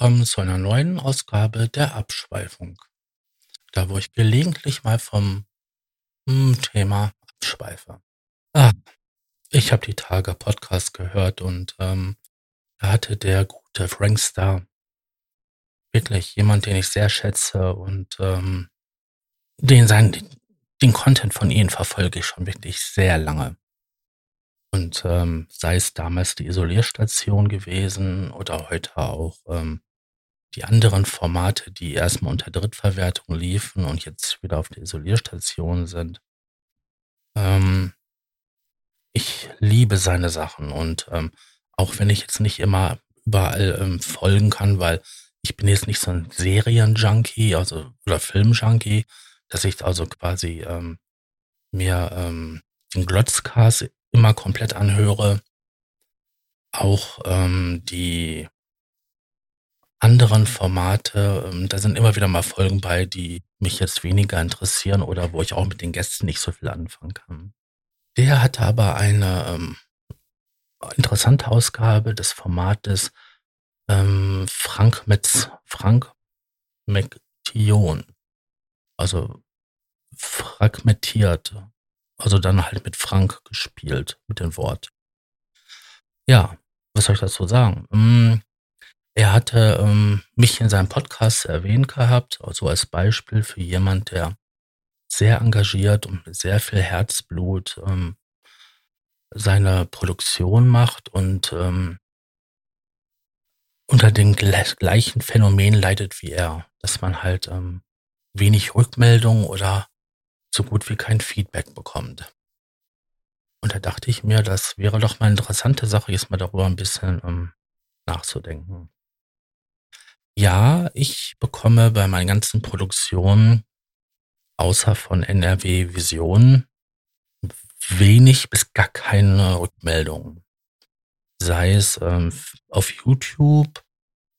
Willkommen zu einer neuen Ausgabe der Abschweifung. Da, wo ich gelegentlich mal vom hm, Thema abschweife. Ah, ich habe die Tage Podcast gehört und ähm, da hatte der gute Frank Star wirklich jemand, den ich sehr schätze und ähm, den sein, den Content von ihnen verfolge ich schon wirklich sehr lange. Und ähm, sei es damals die Isolierstation gewesen oder heute auch ähm, die anderen Formate, die erstmal unter Drittverwertung liefen und jetzt wieder auf der Isolierstation sind. Ähm, ich liebe seine Sachen und ähm, auch wenn ich jetzt nicht immer überall ähm, folgen kann, weil ich bin jetzt nicht so ein Serienjunkie, also oder Filmjunkie, dass ich also quasi ähm, mir ähm, den Glotzcast immer komplett anhöre. Auch ähm, die anderen Formate, ähm, da sind immer wieder mal Folgen bei, die mich jetzt weniger interessieren oder wo ich auch mit den Gästen nicht so viel anfangen kann. Der hatte aber eine ähm, interessante Ausgabe des Formates ähm, Frank Metz, Frank McTion. Also fragmentiert. Also dann halt mit Frank gespielt, mit dem Wort. Ja, was soll ich dazu sagen? Mm, er hatte ähm, mich in seinem Podcast erwähnt gehabt, also als Beispiel für jemand, der sehr engagiert und mit sehr viel Herzblut ähm, seine Produktion macht und ähm, unter den gleichen Phänomenen leidet wie er, dass man halt ähm, wenig Rückmeldung oder so gut wie kein Feedback bekommt. Und da dachte ich mir, das wäre doch mal eine interessante Sache, jetzt mal darüber ein bisschen ähm, nachzudenken. Ja, ich bekomme bei meinen ganzen Produktionen, außer von NRW Vision, wenig bis gar keine Rückmeldungen. Sei es ähm, auf YouTube,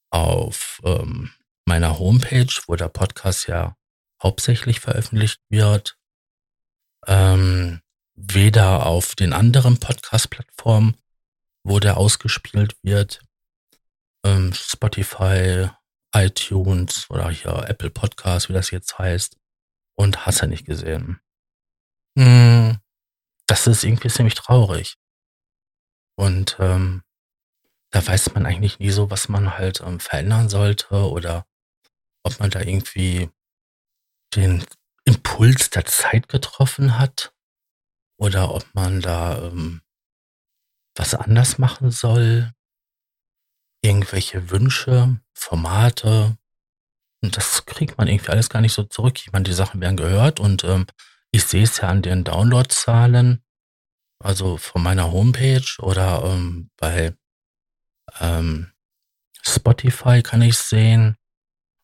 auf ähm, meiner Homepage, wo der Podcast ja hauptsächlich veröffentlicht wird, ähm, weder auf den anderen Podcast-Plattformen, wo der ausgespielt wird, ähm, Spotify, iTunes oder hier Apple Podcast, wie das jetzt heißt, und hast ja nicht gesehen. Hm, das ist irgendwie ziemlich traurig. Und ähm, da weiß man eigentlich nie so, was man halt ähm, verändern sollte oder ob man da irgendwie den Impuls der Zeit getroffen hat oder ob man da ähm, was anders machen soll. Irgendwelche Wünsche, Formate. Und das kriegt man irgendwie alles gar nicht so zurück. Ich meine, die Sachen werden gehört und ähm, ich sehe es ja an den Downloadzahlen, also von meiner Homepage oder ähm, bei ähm, Spotify kann ich sehen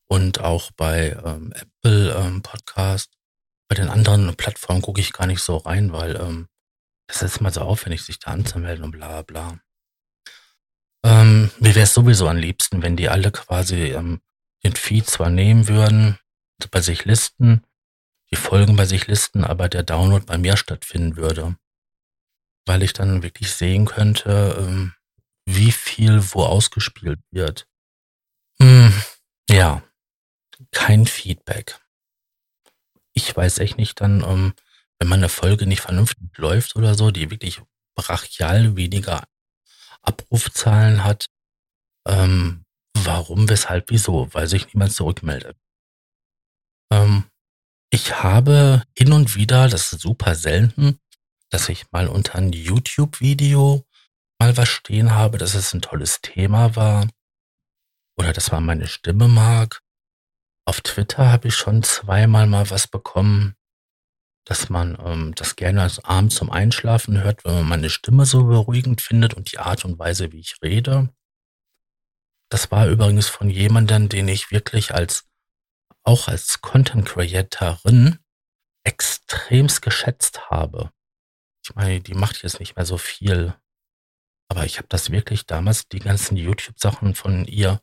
und auch bei ähm, Apple ähm, Podcast. Bei den anderen Plattformen gucke ich gar nicht so rein, weil ähm, das ist immer so aufwendig, sich da anzumelden und bla bla. Ähm, mir wäre es sowieso am liebsten, wenn die alle quasi ähm, den Feed zwar nehmen würden, bei sich listen, die Folgen bei sich listen, aber der Download bei mir stattfinden würde. Weil ich dann wirklich sehen könnte, ähm, wie viel wo ausgespielt wird. Hm, ja, kein Feedback. Ich weiß echt nicht dann, ähm, wenn meine Folge nicht vernünftig läuft oder so, die wirklich brachial weniger Abrufzahlen hat, ähm, warum, weshalb, wieso, weil sich niemand zurückmeldet. Ähm, ich habe hin und wieder, das ist super selten, dass ich mal unter ein YouTube-Video mal was stehen habe, dass es ein tolles Thema war oder dass man meine Stimme mag auf Twitter habe ich schon zweimal mal was bekommen, dass man ähm, das gerne als Abend zum Einschlafen hört, wenn man meine Stimme so beruhigend findet und die Art und Weise, wie ich rede. Das war übrigens von jemandem, den ich wirklich als auch als Content Creatorin extremst geschätzt habe. Ich meine, die macht jetzt nicht mehr so viel, aber ich habe das wirklich damals die ganzen YouTube Sachen von ihr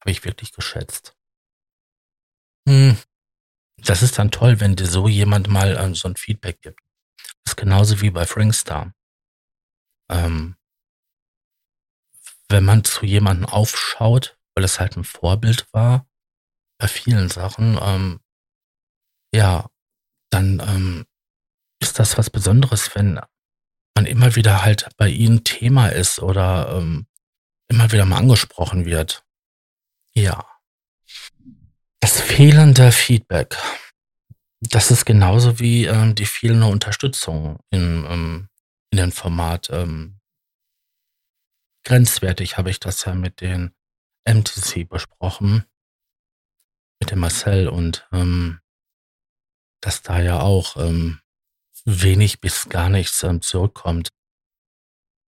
habe ich wirklich geschätzt. Hm. Das ist dann toll, wenn dir so jemand mal ähm, so ein Feedback gibt. Das ist genauso wie bei Frankstar. Ähm, wenn man zu jemandem aufschaut, weil es halt ein Vorbild war bei vielen Sachen, ähm, ja, dann ähm, ist das was Besonderes, wenn man immer wieder halt bei ihnen Thema ist oder ähm, immer wieder mal angesprochen wird. Ja. Das fehlende Feedback. Das ist genauso wie ähm, die fehlende Unterstützung in, ähm, in dem Format. Ähm, grenzwertig habe ich das ja mit den MTC besprochen, mit dem Marcel und ähm, dass da ja auch ähm, wenig bis gar nichts ähm, zurückkommt.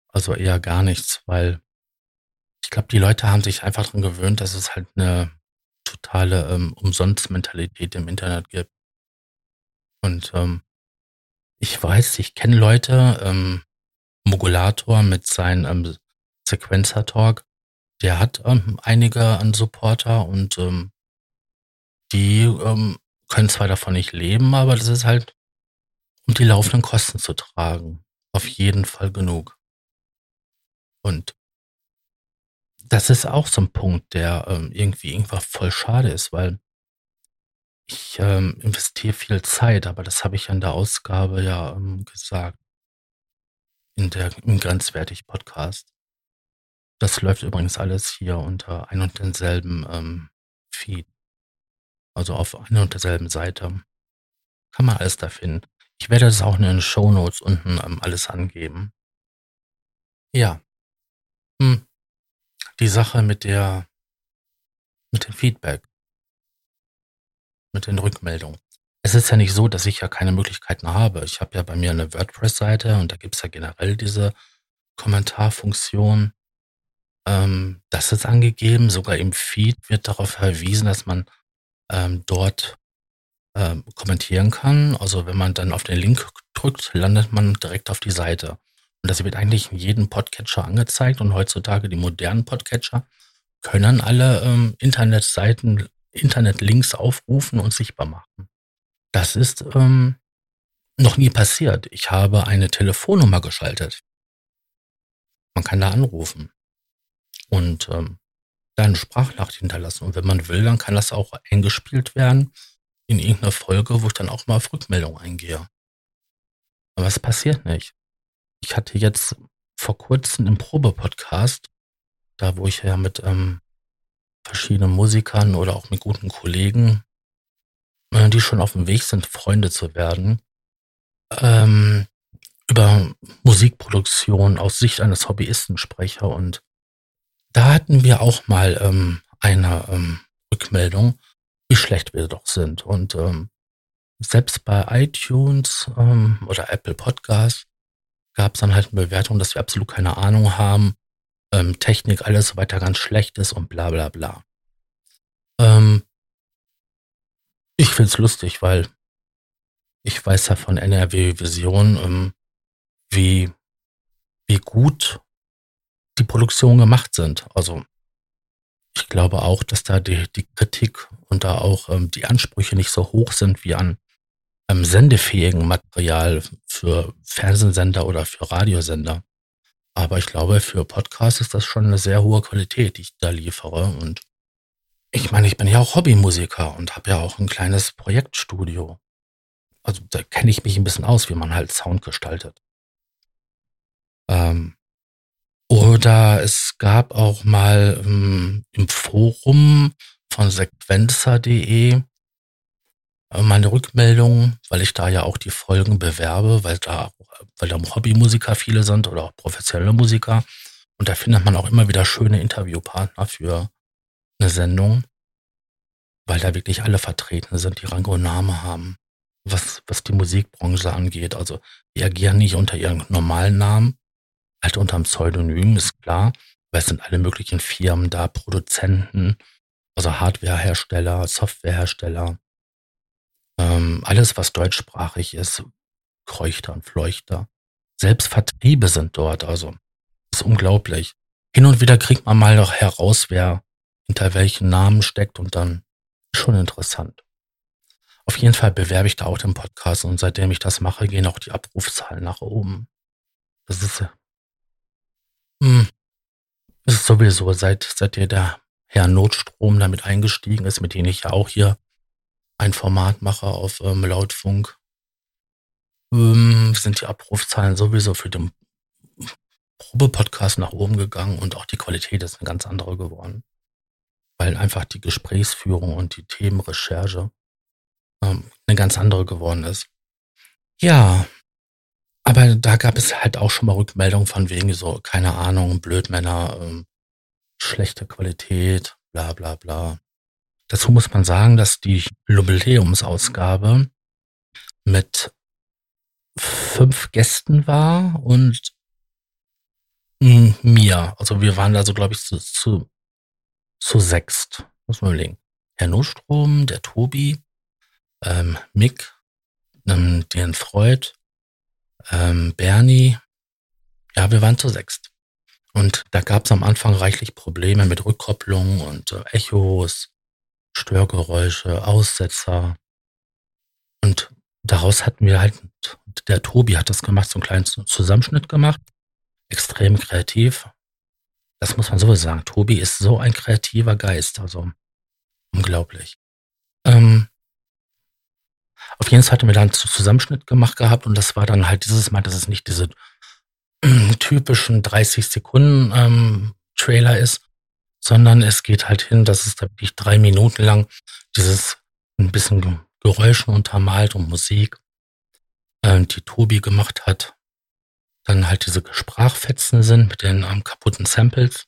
Also eher gar nichts, weil ich glaube, die Leute haben sich einfach daran gewöhnt, dass es halt eine totale ähm, Umsonst-Mentalität im Internet gibt. Und ähm, ich weiß, ich kenne Leute, ähm, Mogulator mit seinem ähm, Sequencer-Talk, der hat ähm, einige an Supporter und ähm, die ähm, können zwar davon nicht leben, aber das ist halt, um die laufenden Kosten zu tragen, auf jeden Fall genug. Und das ist auch so ein Punkt, der ähm, irgendwie irgendwas voll schade ist, weil ich ähm, investiere viel Zeit, aber das habe ich in der Ausgabe ja ähm, gesagt, in der im Grenzwertig-Podcast. Das läuft übrigens alles hier unter ein und denselben ähm, Feed. Also auf einer und derselben Seite. Kann man alles da finden. Ich werde das auch in den Show Notes unten ähm, alles angeben. Ja. Hm. Die Sache mit der, mit dem Feedback. Mit den Rückmeldungen. Es ist ja nicht so, dass ich ja keine Möglichkeiten habe. Ich habe ja bei mir eine WordPress-Seite und da gibt es ja generell diese Kommentarfunktion. Ähm, das ist angegeben. Sogar im Feed wird darauf verwiesen, dass man ähm, dort ähm, kommentieren kann. Also wenn man dann auf den Link drückt, landet man direkt auf die Seite. Und das wird eigentlich in jedem Podcatcher angezeigt. Und heutzutage die modernen Podcatcher können alle ähm, Internetseiten, Internetlinks aufrufen und sichtbar machen. Das ist ähm, noch nie passiert. Ich habe eine Telefonnummer geschaltet. Man kann da anrufen und ähm, da eine Sprachnachricht hinterlassen. Und wenn man will, dann kann das auch eingespielt werden in irgendeiner Folge, wo ich dann auch mal auf Rückmeldung eingehe. Aber es passiert nicht. Ich hatte jetzt vor kurzem im Probe-Podcast, da wo ich ja mit ähm, verschiedenen Musikern oder auch mit guten Kollegen, äh, die schon auf dem Weg sind, Freunde zu werden, ähm, über Musikproduktion aus Sicht eines Hobbyisten spreche und da hatten wir auch mal ähm, eine ähm, Rückmeldung, wie schlecht wir doch sind. Und ähm, selbst bei iTunes ähm, oder Apple Podcasts gab es dann halt eine Bewertung, dass wir absolut keine Ahnung haben, ähm, Technik alles so weiter ganz schlecht ist und bla bla bla. Ähm, ich find's lustig, weil ich weiß ja von NRW Vision, ähm, wie, wie gut die Produktionen gemacht sind. Also ich glaube auch, dass da die, die Kritik und da auch ähm, die Ansprüche nicht so hoch sind wie an ähm, sendefähigen Material für Fernsehsender oder für Radiosender. Aber ich glaube, für Podcasts ist das schon eine sehr hohe Qualität, die ich da liefere. Und ich meine, ich bin ja auch Hobbymusiker und habe ja auch ein kleines Projektstudio. Also da kenne ich mich ein bisschen aus, wie man halt Sound gestaltet. Ähm, oder es gab auch mal ähm, im Forum von sequencer.de äh, meine Rückmeldung, weil ich da ja auch die Folgen bewerbe, weil da, weil da Hobbymusiker viele sind oder auch professionelle Musiker. Und da findet man auch immer wieder schöne Interviewpartner für eine Sendung, weil da wirklich alle vertreten sind, die Rang und Name haben, was, was die Musikbranche angeht. Also die agieren nicht unter ihren normalen Namen, halt unterm Pseudonym, ist klar, weil es sind alle möglichen Firmen da, Produzenten, also Hardwarehersteller, Softwarehersteller, ähm, alles, was deutschsprachig ist, Kreuchter und Fleuchter. Selbst Vertriebe sind dort, also ist unglaublich. Hin und wieder kriegt man mal noch heraus, wer hinter welchen Namen steckt und dann schon interessant. Auf jeden Fall bewerbe ich da auch den Podcast und seitdem ich das mache, gehen auch die Abrufzahlen nach oben. Das ist hm. Es ist sowieso, seit, seit der Herr Notstrom damit eingestiegen ist, mit dem ich ja auch hier ein Format mache auf ähm, Lautfunk, ähm, sind die Abrufzahlen sowieso für den Probe-Podcast nach oben gegangen und auch die Qualität ist eine ganz andere geworden. Weil einfach die Gesprächsführung und die Themenrecherche ähm, eine ganz andere geworden ist. Ja, aber da gab es halt auch schon mal Rückmeldungen von wegen so, keine Ahnung, Blödmänner, ähm, schlechte Qualität, bla bla bla. Dazu muss man sagen, dass die Jubiläumsausgabe mit fünf Gästen war und mir. Also wir waren da so, glaube ich, zu, zu, zu sechst. Muss man überlegen. Herr Nostrom, der Tobi, ähm, Mick, ähm, den Freud, ähm, Bernie. Ja, wir waren zu sechst. Und da gab es am Anfang reichlich Probleme mit Rückkopplung und äh, Echos, Störgeräusche, Aussetzer. Und daraus hatten wir halt, der Tobi hat das gemacht, so einen kleinen Zusammenschnitt gemacht. Extrem kreativ. Das muss man so sagen. Tobi ist so ein kreativer Geist, also unglaublich. Ähm, auf jeden Fall hatten wir dann einen Zusammenschnitt gemacht gehabt und das war dann halt dieses Mal, dass es nicht diese typischen 30 Sekunden ähm, Trailer ist, sondern es geht halt hin, dass es da wirklich drei Minuten lang dieses ein bisschen Geräuschen untermalt und Musik, äh, die Tobi gemacht hat. Dann halt diese Sprachfetzen sind mit den ähm, kaputten Samples.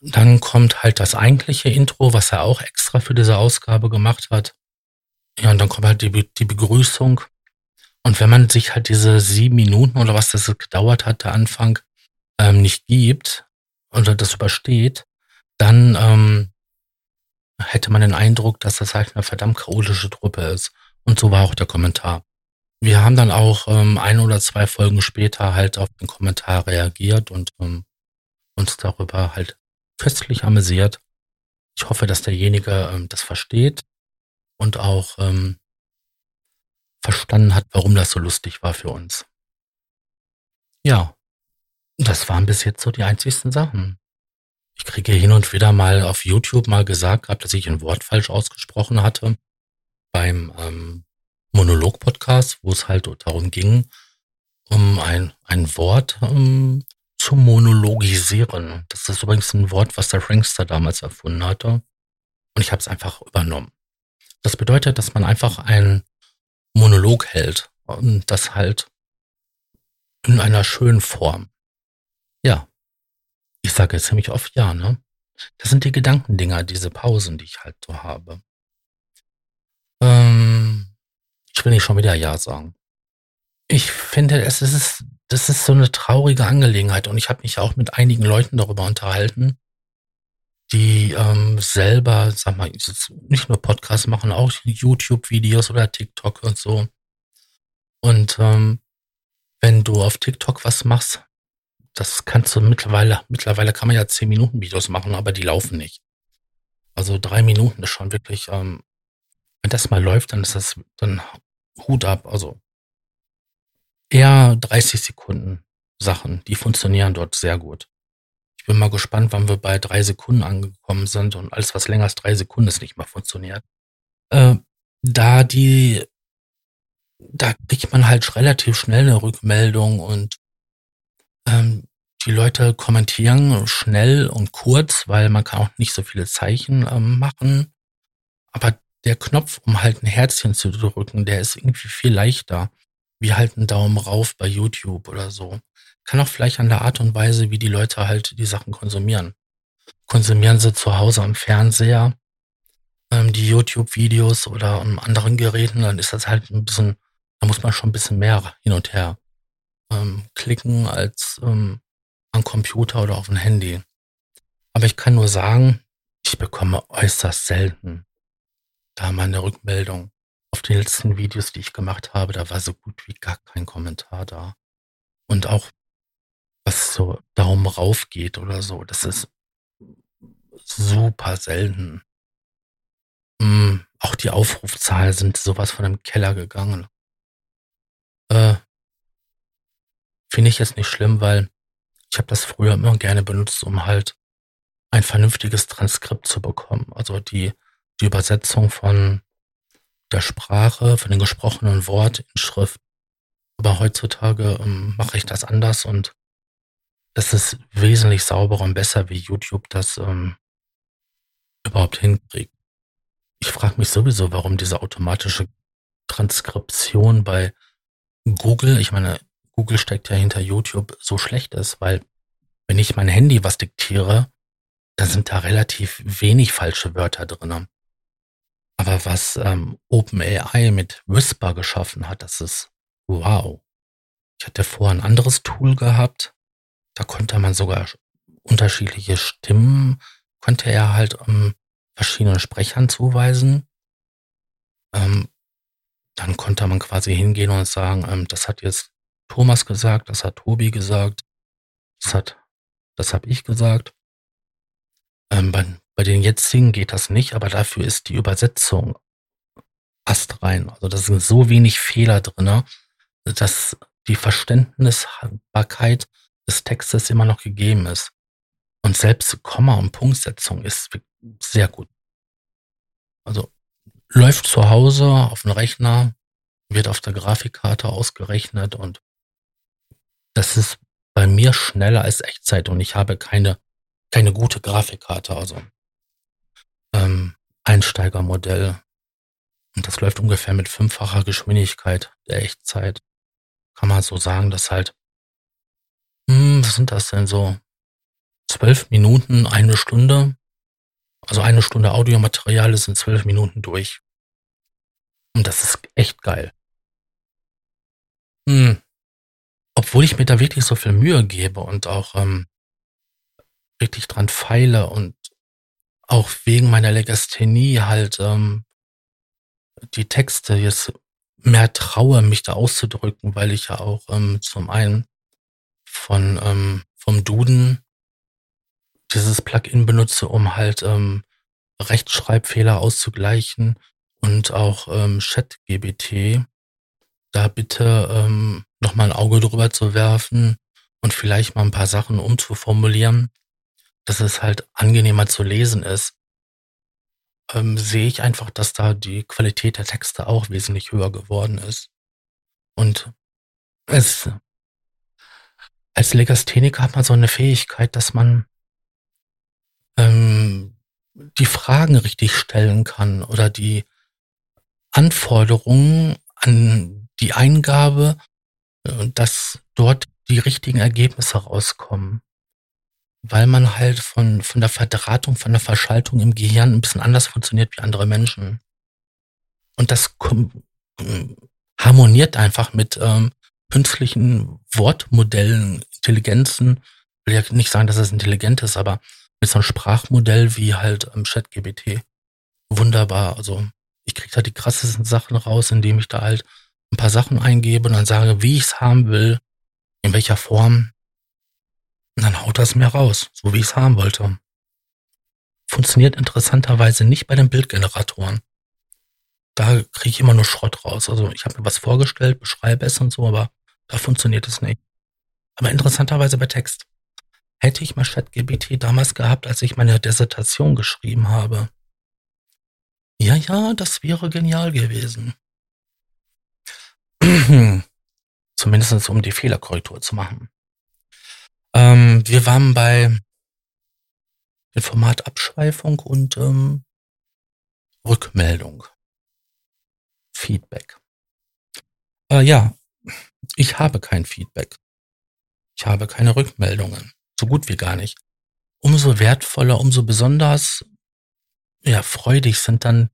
Dann kommt halt das eigentliche Intro, was er auch extra für diese Ausgabe gemacht hat. Ja, und dann kommt halt die, die Begrüßung. Und wenn man sich halt diese sieben Minuten oder was das gedauert hat, der Anfang, ähm, nicht gibt oder das übersteht, dann ähm, hätte man den Eindruck, dass das halt eine verdammt chaotische Truppe ist. Und so war auch der Kommentar. Wir haben dann auch ähm, ein oder zwei Folgen später halt auf den Kommentar reagiert und ähm, uns darüber halt festlich amüsiert. Ich hoffe, dass derjenige ähm, das versteht und auch ähm, verstanden hat, warum das so lustig war für uns. Ja, das waren bis jetzt so die einzigsten Sachen. Ich kriege hin und wieder mal auf YouTube mal gesagt gehabt, dass ich ein Wort falsch ausgesprochen hatte beim ähm, Monolog-Podcast, wo es halt darum ging, um ein, ein Wort um, zu monologisieren. Das ist übrigens ein Wort, was der Frankster damals erfunden hatte. Und ich habe es einfach übernommen. Das bedeutet, dass man einfach einen Monolog hält und das halt in einer schönen Form. Ja, ich sage jetzt ziemlich oft ja, ne? Das sind die Gedankendinger, diese Pausen, die ich halt so habe. Ähm, ich will nicht schon wieder ja sagen. Ich finde, es ist, das ist so eine traurige Angelegenheit und ich habe mich auch mit einigen Leuten darüber unterhalten, die ähm, selber, sag mal, nicht nur Podcasts machen, auch YouTube-Videos oder TikTok und so. Und ähm, wenn du auf TikTok was machst, das kannst du mittlerweile, mittlerweile kann man ja 10 Minuten Videos machen, aber die laufen nicht. Also drei Minuten ist schon wirklich, ähm, wenn das mal läuft, dann ist das, dann Hut ab. Also eher 30 Sekunden Sachen, die funktionieren dort sehr gut bin mal gespannt, wann wir bei drei Sekunden angekommen sind und alles, was länger als drei Sekunden ist, nicht mehr funktioniert. Äh, da die, da kriegt man halt relativ schnell eine Rückmeldung und ähm, die Leute kommentieren schnell und kurz, weil man kann auch nicht so viele Zeichen ähm, machen. Aber der Knopf, um halt ein Herzchen zu drücken, der ist irgendwie viel leichter. Wie halt ein Daumen rauf bei YouTube oder so. Kann auch vielleicht an der Art und Weise, wie die Leute halt die Sachen konsumieren. Konsumieren sie zu Hause am Fernseher, ähm, die YouTube-Videos oder an anderen Geräten, dann ist das halt ein bisschen, da muss man schon ein bisschen mehr hin und her ähm, klicken als ähm, am Computer oder auf dem Handy. Aber ich kann nur sagen, ich bekomme äußerst selten da meine Rückmeldung. Auf den letzten Videos, die ich gemacht habe, da war so gut wie gar kein Kommentar da. Und auch was so Daumen rauf geht oder so. Das ist super selten. Mm, auch die Aufrufzahlen sind sowas von dem Keller gegangen. Äh, Finde ich jetzt nicht schlimm, weil ich habe das früher immer gerne benutzt, um halt ein vernünftiges Transkript zu bekommen. Also die, die Übersetzung von der Sprache, von dem gesprochenen Wort in Schrift. Aber heutzutage ähm, mache ich das anders und es ist wesentlich sauberer und besser, wie YouTube das ähm, überhaupt hinkriegt. Ich frage mich sowieso, warum diese automatische Transkription bei Google, ich meine, Google steckt ja hinter YouTube, so schlecht ist, weil wenn ich mein Handy was diktiere, dann sind da relativ wenig falsche Wörter drin. Aber was ähm, OpenAI mit Whisper geschaffen hat, das ist wow. Ich hatte vorher ein anderes Tool gehabt, da konnte man sogar unterschiedliche Stimmen, konnte er halt ähm, verschiedenen Sprechern zuweisen. Ähm, dann konnte man quasi hingehen und sagen, ähm, das hat jetzt Thomas gesagt, das hat Tobi gesagt, das hat, das habe ich gesagt. Ähm, bei, bei den jetzigen geht das nicht, aber dafür ist die Übersetzung astrein. Also da sind so wenig Fehler drinne, dass die Verständnisbarkeit des Textes immer noch gegeben ist. Und selbst Komma- und Punktsetzung ist sehr gut. Also läuft zu Hause auf dem Rechner, wird auf der Grafikkarte ausgerechnet und das ist bei mir schneller als Echtzeit und ich habe keine, keine gute Grafikkarte, also ähm, Einsteigermodell. Und das läuft ungefähr mit fünffacher Geschwindigkeit der Echtzeit. Kann man so sagen, dass halt hm, was sind das denn so? Zwölf Minuten, eine Stunde. Also eine Stunde Audiomaterial ist in zwölf Minuten durch. Und das ist echt geil. Hm. Obwohl ich mir da wirklich so viel Mühe gebe und auch ähm, richtig dran feile und auch wegen meiner Legasthenie halt ähm, die Texte jetzt mehr traue, mich da auszudrücken, weil ich ja auch ähm, zum einen von ähm, vom Duden dieses Plugin benutze, um halt ähm, Rechtschreibfehler auszugleichen und auch ähm, ChatGBT da bitte ähm, noch mal ein Auge drüber zu werfen und vielleicht mal ein paar Sachen umzuformulieren, dass es halt angenehmer zu lesen ist, ähm, sehe ich einfach, dass da die Qualität der Texte auch wesentlich höher geworden ist. Und es als Legastheniker hat man so eine Fähigkeit, dass man ähm, die Fragen richtig stellen kann oder die Anforderungen an die Eingabe, äh, dass dort die richtigen Ergebnisse rauskommen. Weil man halt von, von der Verdrahtung, von der Verschaltung im Gehirn ein bisschen anders funktioniert wie andere Menschen. Und das harmoniert einfach mit ähm, künstlichen Wortmodellen, Intelligenzen, will ja nicht sagen, dass es intelligent ist, aber mit so einem Sprachmodell wie halt ähm, ChatGBT. Wunderbar. Also ich kriege da die krassesten Sachen raus, indem ich da halt ein paar Sachen eingebe und dann sage, wie ich es haben will, in welcher Form. Und dann haut das mir raus, so wie ich es haben wollte. Funktioniert interessanterweise nicht bei den Bildgeneratoren. Da kriege ich immer nur Schrott raus. Also ich habe mir was vorgestellt, beschreibe es und so, aber da funktioniert es nicht. Aber interessanterweise bei Text. Hätte ich mal ChatGBT damals gehabt, als ich meine Dissertation geschrieben habe. Ja, ja, das wäre genial gewesen. Zumindest um die Fehlerkorrektur zu machen. Ähm, wir waren bei dem Format Abschweifung und ähm, Rückmeldung. Feedback. Äh, ja, ich habe kein Feedback. Ich habe keine Rückmeldungen. So gut wie gar nicht. Umso wertvoller, umso besonders ja, freudig sind dann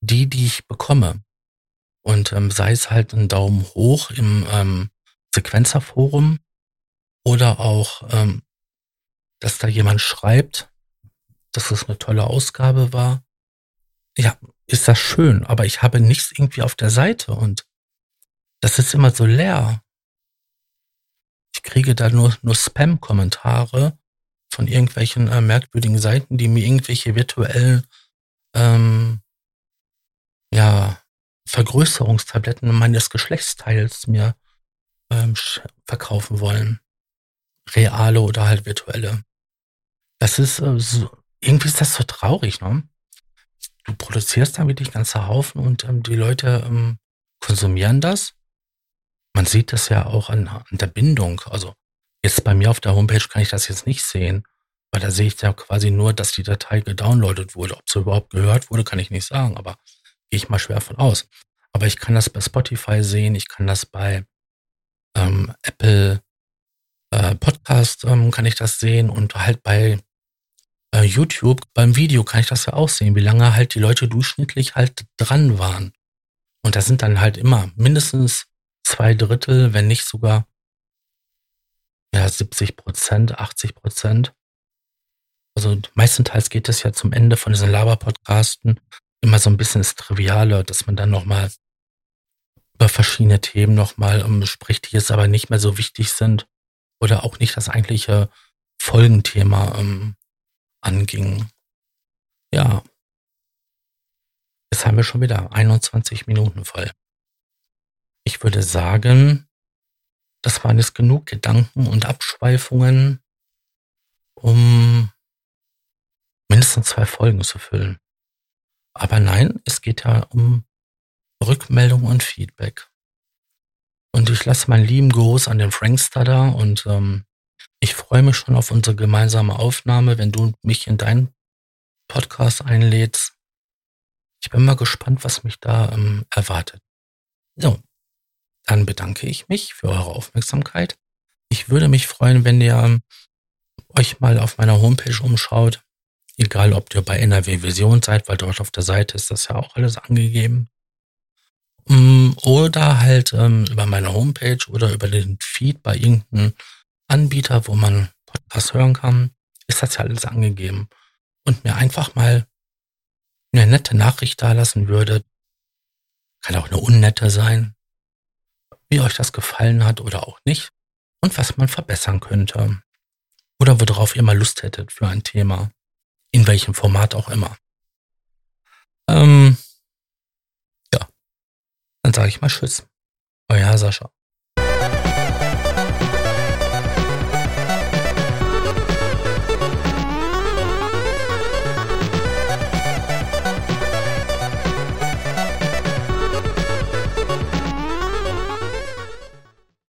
die, die ich bekomme. Und ähm, sei es halt ein Daumen hoch im ähm, Sequenzerforum oder auch, ähm, dass da jemand schreibt, dass es eine tolle Ausgabe war. Ja, ist das schön, aber ich habe nichts irgendwie auf der Seite und das ist immer so leer. Ich kriege da nur, nur Spam-Kommentare von irgendwelchen äh, merkwürdigen Seiten, die mir irgendwelche virtuellen ähm, Vergrößerungstabletten meines Geschlechtsteils mir ähm, verkaufen wollen. Reale oder halt virtuelle. Das ist äh, so, irgendwie ist das so traurig, ne? Du produzierst dann wirklich ganze Haufen und ähm, die Leute ähm, konsumieren das. Man sieht das ja auch an, an der Bindung. Also jetzt bei mir auf der Homepage kann ich das jetzt nicht sehen, weil da sehe ich ja quasi nur, dass die Datei gedownloadet wurde. Ob sie überhaupt gehört wurde, kann ich nicht sagen, aber gehe ich mal schwer von aus. Aber ich kann das bei Spotify sehen, ich kann das bei ähm, Apple äh, Podcast ähm, kann ich das sehen und halt bei äh, YouTube beim Video kann ich das ja auch sehen, wie lange halt die Leute durchschnittlich halt dran waren. Und das sind dann halt immer mindestens zwei Drittel, wenn nicht sogar ja 70 Prozent, 80 Prozent. Also meistenteils geht es ja zum Ende von diesen Laber-Podcasten immer so ein bisschen ins Triviale, dass man dann nochmal über verschiedene Themen nochmal um, spricht, die jetzt aber nicht mehr so wichtig sind oder auch nicht das eigentliche Folgenthema ähm, anging. Ja. Jetzt haben wir schon wieder 21 Minuten voll. Ich würde sagen, das waren jetzt genug Gedanken und Abschweifungen, um mindestens zwei Folgen zu füllen. Aber nein, es geht ja um Rückmeldung und Feedback. Und ich lasse meinen lieben Gruß an den Frankster da und ähm, ich freue mich schon auf unsere gemeinsame Aufnahme, wenn du mich in deinen Podcast einlädst. Ich bin mal gespannt, was mich da ähm, erwartet. So, dann bedanke ich mich für eure Aufmerksamkeit. Ich würde mich freuen, wenn ihr ähm, euch mal auf meiner Homepage umschaut. Egal, ob ihr bei NRW Vision seid, weil dort auf der Seite ist das ja auch alles angegeben. Mm, oder halt ähm, über meine Homepage oder über den Feed bei irgendeinem Anbieter, wo man Podcast hören kann, ist das ja alles angegeben. Und mir einfach mal eine nette Nachricht da lassen würde, kann auch eine unnette sein, wie euch das gefallen hat oder auch nicht und was man verbessern könnte. Oder worauf ihr mal Lust hättet für ein Thema, in welchem Format auch immer. Ähm, dann sage ich mal Tschüss. Euer Sascha.